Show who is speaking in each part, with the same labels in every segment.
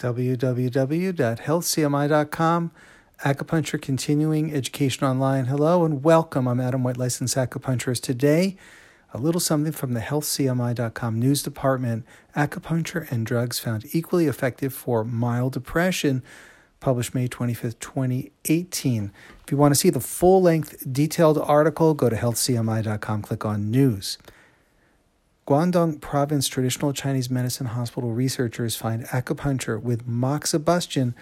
Speaker 1: www.healthcmi.com. Acupuncture Continuing Education Online. Hello and welcome. I'm Adam White, licensed acupuncturist. Today, a little something from the healthcmi.com news department. Acupuncture and drugs found equally effective for mild depression, published May 25th, 2018. If you want to see the full length detailed article, go to healthcmi.com, click on news. Guangdong Province Traditional Chinese Medicine Hospital researchers find acupuncture with moxibustion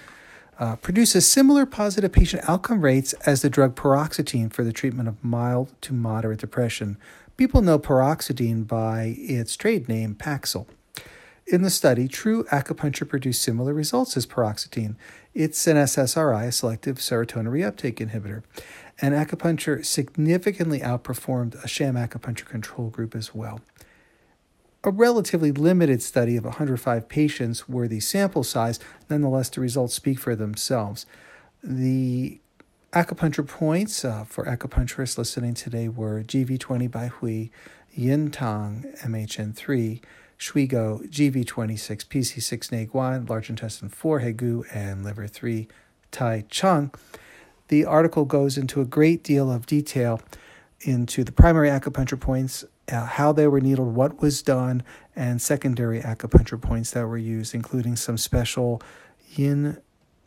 Speaker 1: uh, produces similar positive patient outcome rates as the drug paroxetine for the treatment of mild to moderate depression. People know paroxetine by its trade name Paxil. In the study, true acupuncture produced similar results as paroxetine. It's an SSRI, a selective serotonin reuptake inhibitor. And acupuncture significantly outperformed a sham acupuncture control group as well a relatively limited study of 105 patients were the sample size. Nonetheless, the results speak for themselves. The acupuncture points uh, for acupuncturists listening today were GV20 Baihui, Yin Tang, MHN3, Shuigou, GV26, PC6 Neiguan, large intestine 4, Hegu, and liver 3, Taichong. The article goes into a great deal of detail into the primary acupuncture points uh, how they were needled, what was done, and secondary acupuncture points that were used, including some special yin,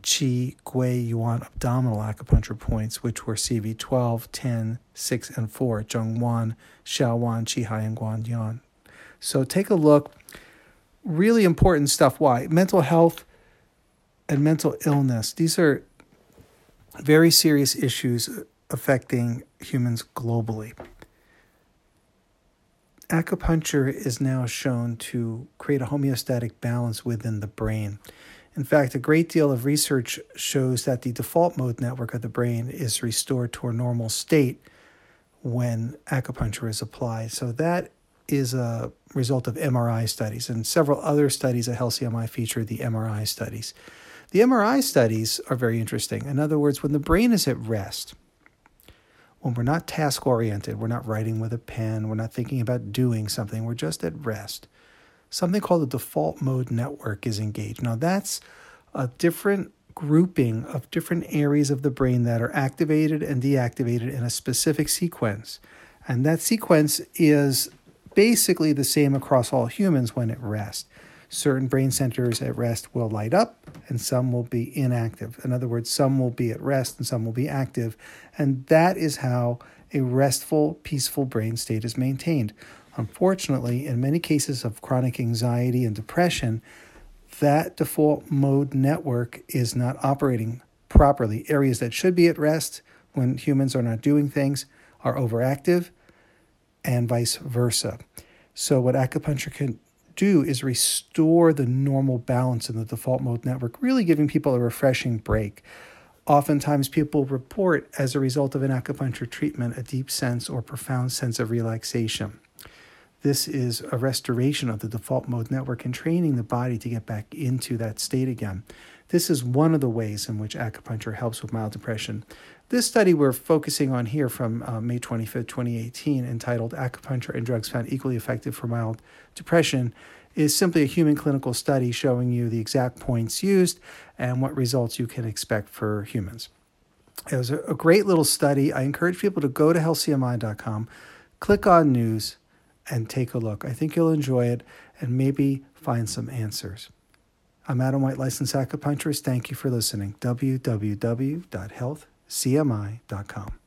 Speaker 1: qi, gui, yuan abdominal acupuncture points, which were CV 12, 10, 6, and 4, Zhongwan, Xiaowan, Qihai, and Guanyuan. So take a look. Really important stuff. Why? Mental health and mental illness. These are very serious issues affecting humans globally acupuncture is now shown to create a homeostatic balance within the brain. In fact, a great deal of research shows that the default mode network of the brain is restored to a normal state when acupuncture is applied. So that is a result of MRI studies, and several other studies at HealthCMI feature the MRI studies. The MRI studies are very interesting. In other words, when the brain is at rest, when we're not task oriented, we're not writing with a pen, we're not thinking about doing something, we're just at rest. Something called the default mode network is engaged. Now, that's a different grouping of different areas of the brain that are activated and deactivated in a specific sequence. And that sequence is basically the same across all humans when at rest certain brain centers at rest will light up and some will be inactive. In other words, some will be at rest and some will be active. And that is how a restful, peaceful brain state is maintained. Unfortunately, in many cases of chronic anxiety and depression, that default mode network is not operating properly. Areas that should be at rest when humans are not doing things are overactive, and vice versa. So, what acupuncture can do is restore the normal balance in the default mode network, really giving people a refreshing break. Oftentimes, people report as a result of an acupuncture treatment a deep sense or profound sense of relaxation. This is a restoration of the default mode network and training the body to get back into that state again. This is one of the ways in which acupuncture helps with mild depression. This study we're focusing on here from uh, May 25, 2018, entitled Acupuncture and Drugs Found Equally Effective for Mild Depression, is simply a human clinical study showing you the exact points used and what results you can expect for humans. It was a, a great little study. I encourage people to go to healthcmi.com, click on news, and take a look. I think you'll enjoy it and maybe find some answers. I'm Adam White, licensed acupuncturist. Thank you for listening. www.healthcmi.com.